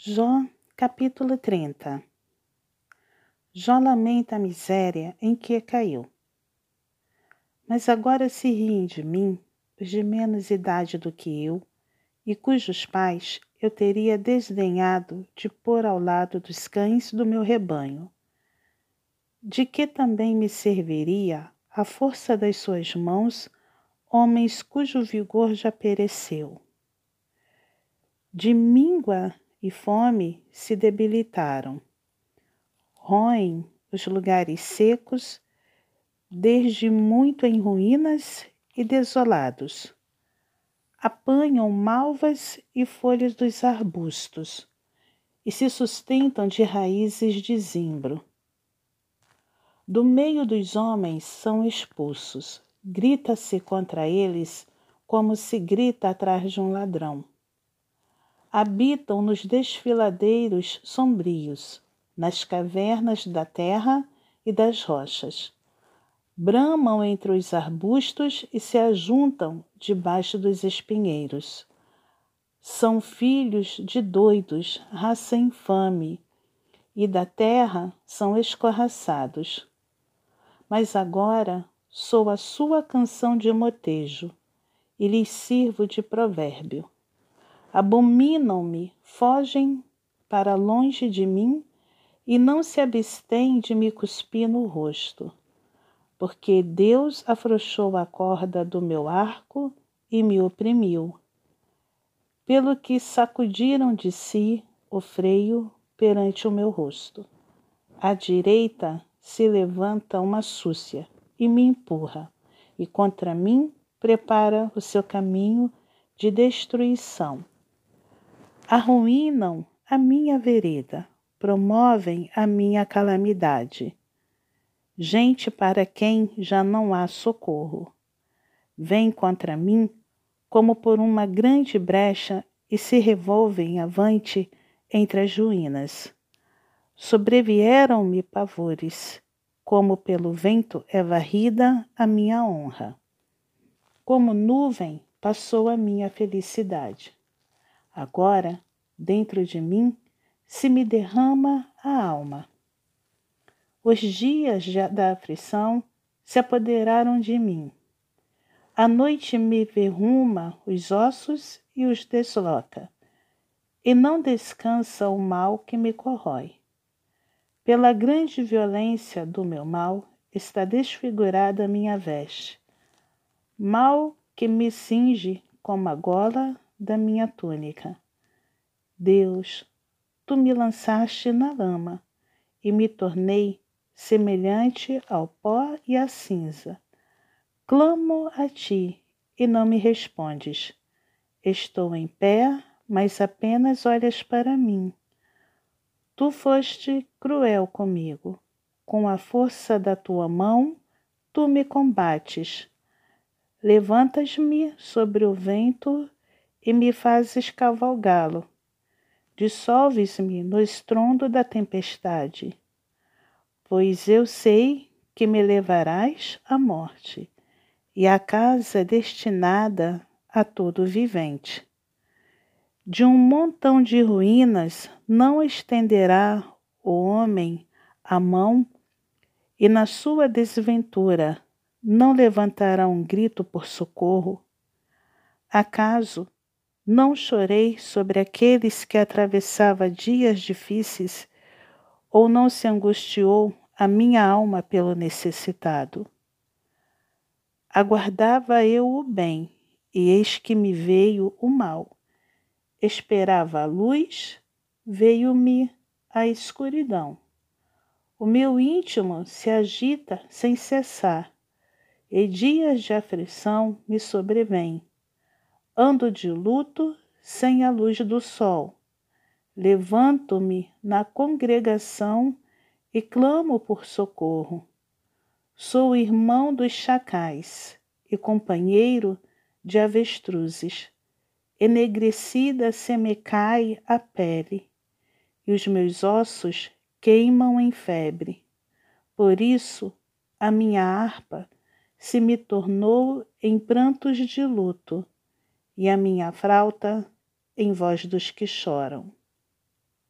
Jó, capítulo 30 Jó lamenta a miséria em que caiu. Mas agora se riem de mim os de menos idade do que eu, e cujos pais eu teria desdenhado de pôr ao lado dos cães do meu rebanho. De que também me serviria a força das suas mãos, homens cujo vigor já pereceu? De míngua e fome se debilitaram. Roem os lugares secos, desde muito em ruínas e desolados. Apanham malvas e folhas dos arbustos e se sustentam de raízes de zimbro. Do meio dos homens são expulsos. Grita-se contra eles como se grita atrás de um ladrão habitam nos desfiladeiros sombrios, nas cavernas da terra e das rochas. Bramam entre os arbustos e se ajuntam debaixo dos espinheiros. São filhos de doidos, raça infame, e da terra são escorraçados. Mas agora sou a sua canção de motejo e lhes sirvo de provérbio abominam-me, fogem para longe de mim e não se abstêm de me cuspir no rosto. Porque Deus afrouxou a corda do meu arco e me oprimiu. Pelo que sacudiram de si o freio perante o meu rosto. À direita se levanta uma súcia e me empurra, e contra mim prepara o seu caminho de destruição arruinam a minha vereda, promovem a minha calamidade. Gente para quem já não há socorro. Vem contra mim como por uma grande brecha e se revolvem avante entre as ruínas. Sobrevieram-me pavores, como pelo vento é varrida a minha honra. Como nuvem passou a minha felicidade. Agora, dentro de mim, se me derrama a alma. Os dias da aflição se apoderaram de mim. A noite me verruma os ossos e os desloca, e não descansa o mal que me corrói. Pela grande violência do meu mal está desfigurada minha veste, mal que me cinge como a gola da minha túnica. Deus, tu me lançaste na lama e me tornei semelhante ao pó e à cinza. Clamo a ti e não me respondes. Estou em pé, mas apenas olhas para mim. Tu foste cruel comigo. Com a força da tua mão, tu me combates. Levantas-me sobre o vento e me fazes cavalgá-lo. Dissolves-me no estrondo da tempestade, pois eu sei que me levarás à morte e à casa destinada a todo vivente. De um montão de ruínas não estenderá o homem a mão, e na sua desventura não levantará um grito por socorro. Acaso não chorei sobre aqueles que atravessava dias difíceis, ou não se angustiou a minha alma pelo necessitado. Aguardava eu o bem, e eis que me veio o mal. Esperava a luz, veio-me a escuridão. O meu íntimo se agita sem cessar, e dias de aflição me sobrevêm Ando de luto sem a luz do sol. Levanto-me na congregação e clamo por socorro. Sou irmão dos chacais e companheiro de avestruzes. Enegrecida se me cai a pele, e os meus ossos queimam em febre. Por isso, a minha harpa se me tornou em prantos de luto e a minha frauta em voz dos que choram.